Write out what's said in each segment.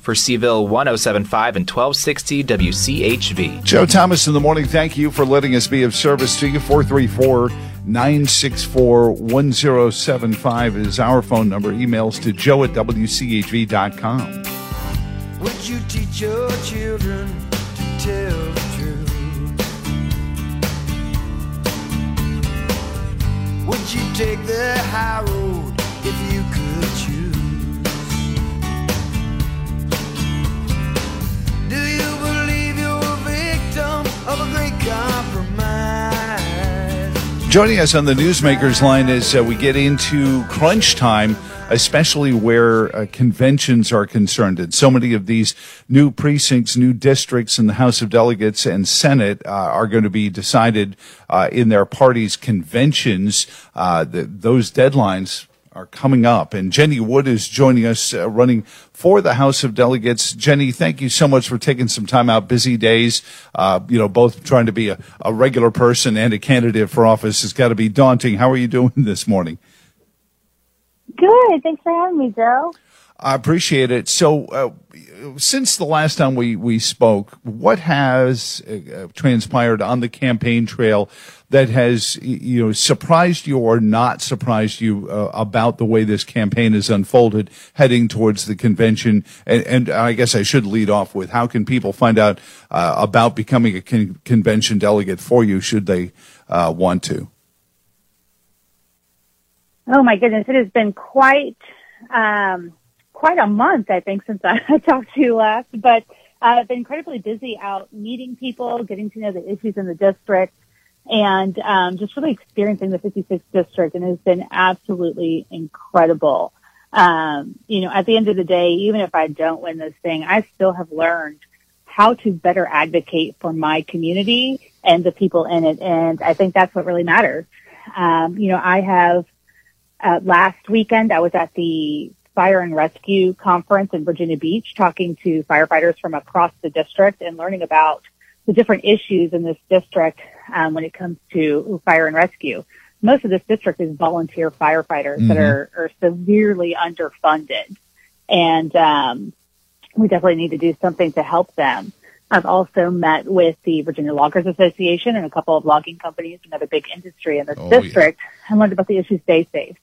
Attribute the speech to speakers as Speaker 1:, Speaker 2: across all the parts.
Speaker 1: for C-ville 1075 and 1260 WCHV.
Speaker 2: Joe Thomas in the morning. Thank you for letting us be of service to you. 434 964 1075 is our phone number. Emails to joe at WCHV.com.
Speaker 3: Would you teach your children to tell the truth? Would you take the high road if you could choose?
Speaker 2: Joining us on the Newsmakers line as uh, we get into crunch time, especially where uh, conventions are concerned. And so many of these new precincts, new districts in the House of Delegates and Senate uh, are going to be decided uh, in their party's conventions. Uh, the, those deadlines are coming up. And Jenny Wood is joining us, uh, running for the House of Delegates. Jenny, thank you so much for taking some time out. Busy days, uh, you know, both trying to be a, a regular person and a candidate for office has got to be daunting. How are you doing this morning?
Speaker 4: Good. Thanks for having me, Joe.
Speaker 2: I appreciate it. So, uh, since the last time we, we spoke, what has uh, transpired on the campaign trail that has, you know, surprised you or not surprised you uh, about the way this campaign has unfolded heading towards the convention? And, and I guess I should lead off with how can people find out uh, about becoming a con- convention delegate for you should they uh, want to?
Speaker 4: Oh my goodness, it has been quite um, quite a month, I think, since I, talked to you last. But uh, I've been incredibly busy out meeting people, getting to know the issues in the district, and um, just really experiencing the 56th district. And it has been absolutely incredible. Um, you know, at the end of the day, even if I don't win this thing, I still have learned how to better advocate for my community and the people in it. And I think that's what really matters. Um, you know, I have uh, last weekend I was at the fire and rescue conference in Virginia Beach talking to firefighters from across the district and learning about the different issues in this district um, when it comes to fire and rescue. Most of this district is volunteer firefighters mm-hmm. that are, are severely underfunded. And um, we definitely need to do something to help them. I've also met with the Virginia Loggers Association and a couple of logging companies, another big industry in this oh, district, yeah. and learned about the issues they face.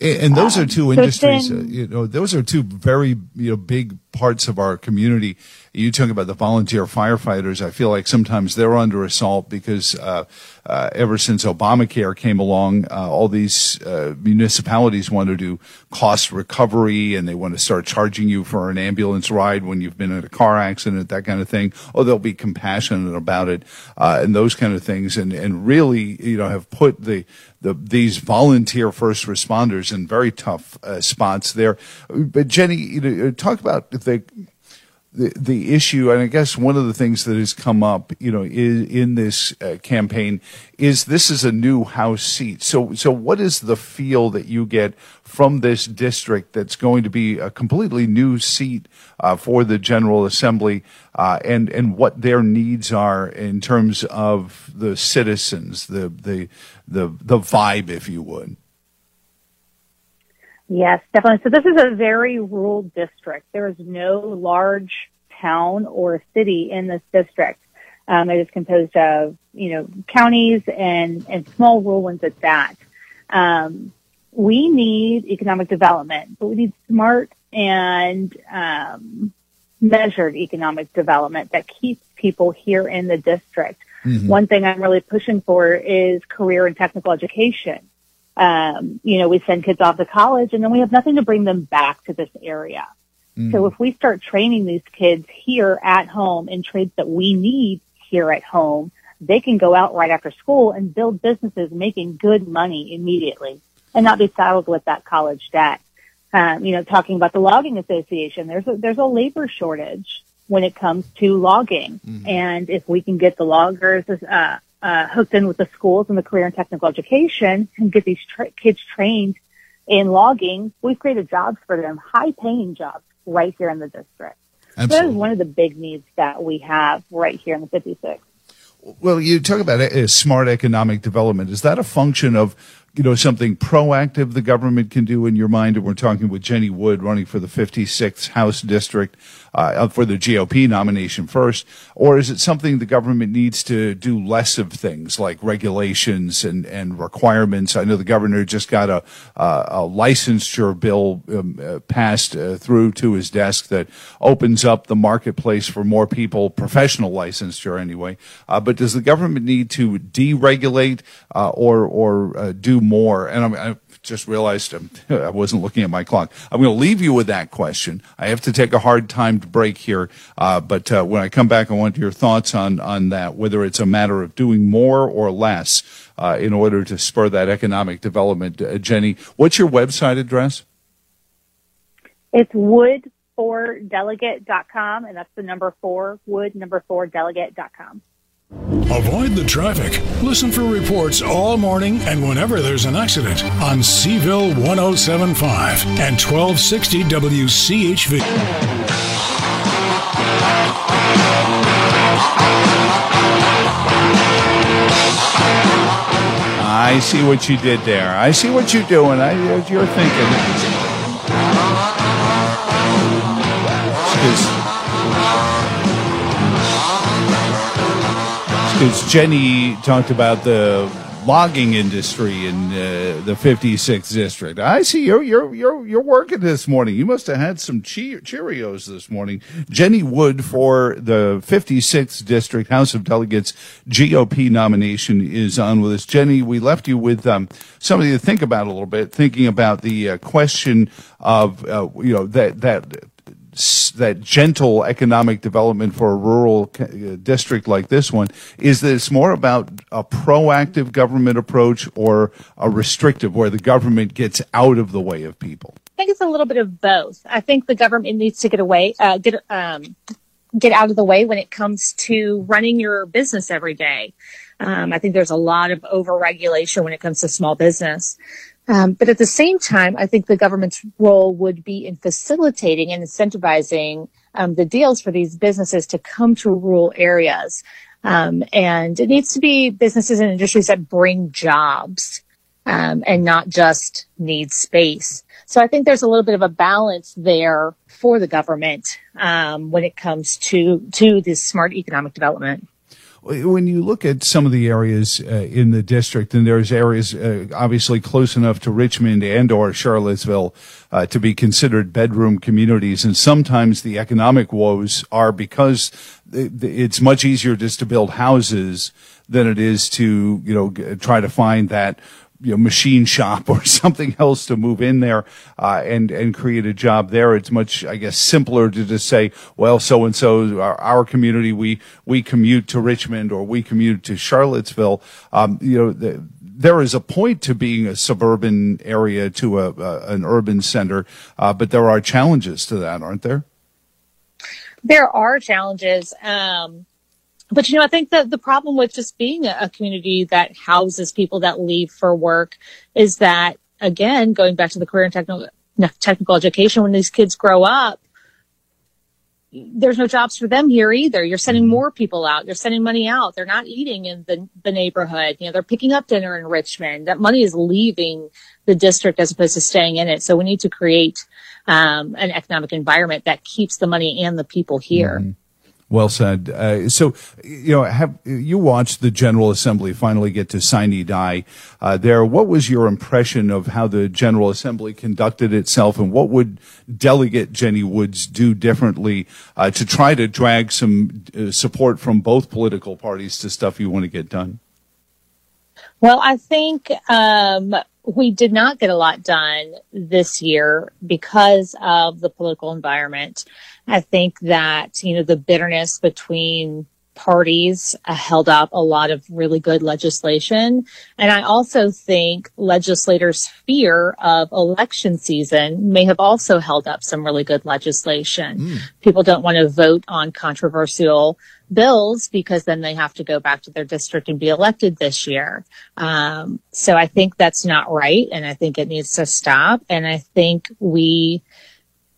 Speaker 2: And those are two um, industries, uh, you know, those are two very, you know, big parts of our community. You talk about the volunteer firefighters. I feel like sometimes they're under assault because, uh, uh, ever since Obamacare came along, uh, all these, uh, municipalities want to do cost recovery and they want to start charging you for an ambulance ride when you've been in a car accident, that kind of thing. Oh, they'll be compassionate about it, uh, and those kind of things and, and really, you know, have put the, the, these volunteer first responders in very tough uh, spots there. But Jenny, you know, talk about the, the the issue, and I guess one of the things that has come up, you know, is, in this uh, campaign is this is a new House seat. So, so what is the feel that you get from this district that's going to be a completely new seat uh, for the General Assembly, uh, and and what their needs are in terms of the citizens, the the the the vibe, if you would.
Speaker 4: Yes, definitely. So this is a very rural district. There is no large town or city in this district. Um, it is composed of, you know, counties and, and small rural ones at that. Um, we need economic development, but we need smart and um, measured economic development that keeps people here in the district. Mm-hmm. One thing I'm really pushing for is career and technical education um, you know, we send kids off to college and then we have nothing to bring them back to this area. Mm. So if we start training these kids here at home in trades that we need here at home, they can go out right after school and build businesses making good money immediately and not be saddled with that college debt. Um, you know, talking about the logging association, there's a, there's a labor shortage when it comes to logging. Mm-hmm. And if we can get the loggers, uh, uh, hooked in with the schools and the career and technical education and get these tra- kids trained in logging, we've created jobs for them, high paying jobs right here in the district. So that is one of the big needs that we have right here in the 56.
Speaker 2: Well, you talk about a, smart economic development. Is that a function of you know, something proactive the government can do in your mind? And we're talking with Jenny Wood running for the 56th House District uh, for the GOP nomination first, or is it something the government needs to do less of things like regulations and, and requirements? I know the governor just got a, a licensure bill um, uh, passed uh, through to his desk that opens up the marketplace for more people, professional licensure anyway. Uh, but does the government need to deregulate uh, or or uh, do more? And I'm, I'm just realized I'm, I was not looking at my clock. I'm going to leave you with that question. I have to take a hard time to break here, uh, but uh, when I come back, I want your thoughts on on that. Whether it's a matter of doing more or less uh, in order to spur that economic development. Uh, Jenny, what's your website address?
Speaker 4: It's wood4delegate.com, and that's the number four, wood number four delegate.com.
Speaker 5: Avoid the traffic. Listen for reports all morning and whenever there's an accident on C-ville 1075 and 1260 WCHV.
Speaker 2: I see what you did there. I see what you're doing. I, you're thinking. Because because Jenny talked about the logging industry in uh, the 56th district. I see you're you're you're you're working this morning. You must have had some che- Cheerios this morning. Jenny Wood for the 56th district House of Delegates GOP nomination is on with us. Jenny, we left you with um, something to think about a little bit, thinking about the uh, question of uh, you know that that that gentle economic development for a rural uh, district like this one is that it's more about a proactive government approach or a restrictive where the government gets out of the way of people?
Speaker 6: I think it's a little bit of both. I think the government needs to get away, uh, get um, get out of the way when it comes to running your business every day. Um, I think there's a lot of overregulation when it comes to small business. Um, but at the same time, I think the government's role would be in facilitating and incentivizing um, the deals for these businesses to come to rural areas. Um, and it needs to be businesses and industries that bring jobs um, and not just need space. So I think there's a little bit of a balance there for the government um, when it comes to to this smart economic development
Speaker 2: when you look at some of the areas uh, in the district, and there's areas uh, obviously close enough to Richmond and or Charlottesville uh, to be considered bedroom communities, and sometimes the economic woes are because it's much easier just to build houses than it is to you know try to find that you know, machine shop or something else to move in there uh, and and create a job there. It's much, I guess, simpler to just say, well, so and so, our community, we we commute to Richmond or we commute to Charlottesville. Um, you know, the, there is a point to being a suburban area to a, a an urban center, uh, but there are challenges to that, aren't there?
Speaker 6: There are challenges. Um, but you know, I think that the problem with just being a, community that houses people that leave for work is that again, going back to the career and technical technical education, when these kids grow up, there's no jobs for them here either. You're sending mm-hmm. more people out. You're sending money out. They're not eating in the, the neighborhood. You know, they're picking up dinner in Richmond. That money is leaving the district as opposed to staying in it. So we need to create um, an economic environment that keeps the money and the people here. Mm-hmm.
Speaker 2: Well said. Uh, so, you know, have you watched the General Assembly finally get to sine die uh, there? What was your impression of how the General Assembly conducted itself, and what would Delegate Jenny Woods do differently uh, to try to drag some uh, support from both political parties to stuff you want to get done?
Speaker 6: Well, I think um, we did not get a lot done this year because of the political environment. I think that, you know, the bitterness between parties uh, held up a lot of really good legislation. And I also think legislators' fear of election season may have also held up some really good legislation. Mm. People don't want to vote on controversial bills because then they have to go back to their district and be elected this year. Um, so I think that's not right. And I think it needs to stop. And I think we,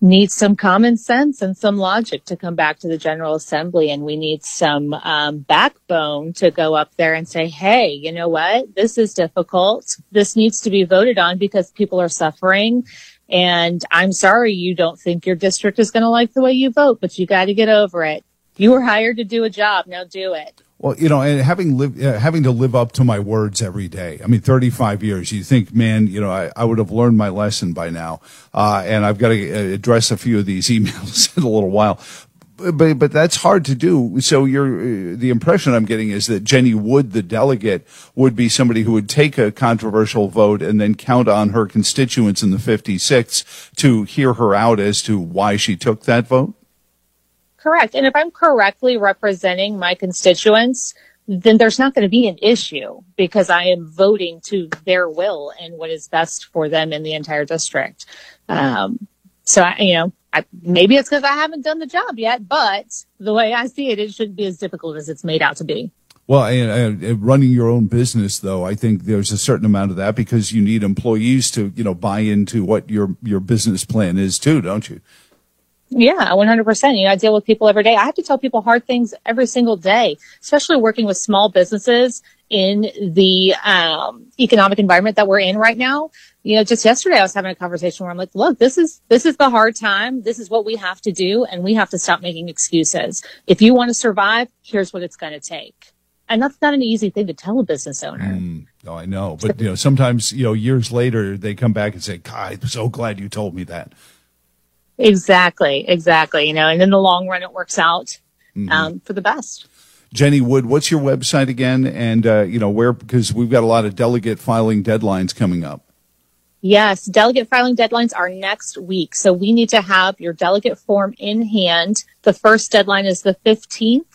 Speaker 6: need some common sense and some logic to come back to the General Assembly. And we need some um, backbone to go up there and say, hey, you know what? This is difficult. This needs to be voted on because people are suffering. And I'm sorry you don't think your district is going to like the way you vote, but you got to get over it. You were hired to do a job. Now do it.
Speaker 2: Well, you know, and having lived, uh, having to live up to my words every day. I mean, 35 years. You think, man, you know, I, I would have learned my lesson by now. Uh, and I've got to uh, address a few of these emails in a little while. But, but that's hard to do. So you're, uh, the impression I'm getting is that Jenny Wood, the delegate, would be somebody who would take a controversial vote and then count on her constituents in the 56 to hear her out as to why she took that vote
Speaker 6: correct. And if I'm correctly representing my constituents, then there's not going to be an issue because I am voting to their will and what is best for them in the entire district. Um, so, I, you know, I, maybe it's because I haven't done the job yet, but the way I see it, it shouldn't be as difficult as it's made out to be.
Speaker 2: Well, and, and running your own business, though, I think there's a certain amount of that because you need employees to, you know, buy into what your your business plan is too, don't you?
Speaker 6: Yeah, 100%. You know, I deal with people every day. I have to tell people hard things every single day, especially working with small businesses in the um, economic environment that we're in right now. You know, just yesterday I was having a conversation where I'm like, look, this is, this is the hard time. This is what we have to do. And we have to stop making excuses. If you want to survive, here's what it's going to take. And that's not an easy thing to tell a business owner.
Speaker 2: Mm, oh, I know. But, you know, sometimes, you know, years later, they come back and say, God, I'm so glad you told me that.
Speaker 6: Exactly, exactly. You know, and in the long run, it works out mm-hmm. um, for the best.
Speaker 2: Jenny Wood, what's your website again? And, uh, you know, where, because we've got a lot of delegate filing deadlines coming up.
Speaker 6: Yes, delegate filing deadlines are next week. So we need to have your delegate form in hand. The first deadline is the 15th.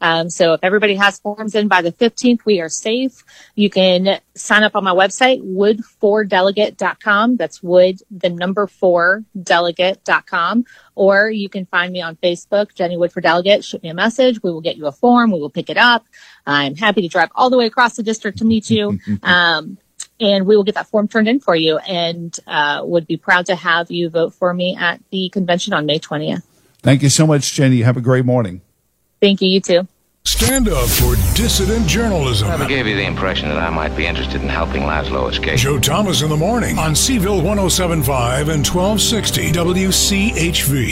Speaker 6: Um, so if everybody has forms in by the 15th, we are safe. You can sign up on my website, wood4delegate.com. That's wood, the number four delegate.com. Or you can find me on Facebook, Jenny Wood for Delegate. Shoot me a message. We will get you a form. We will pick it up. I'm happy to drive all the way across the district to meet you. Um, and we will get that form turned in for you and uh, would be proud to have you vote for me at the convention on May 20th.
Speaker 2: Thank you so much, Jenny. Have a great morning.
Speaker 6: Thank you. You too.
Speaker 5: Stand up for dissident journalism.
Speaker 7: Never gave you the impression that I might be interested in helping Laszlo escape.
Speaker 5: Joe Thomas in the morning on C-ville 1075 and 1260 WCHV.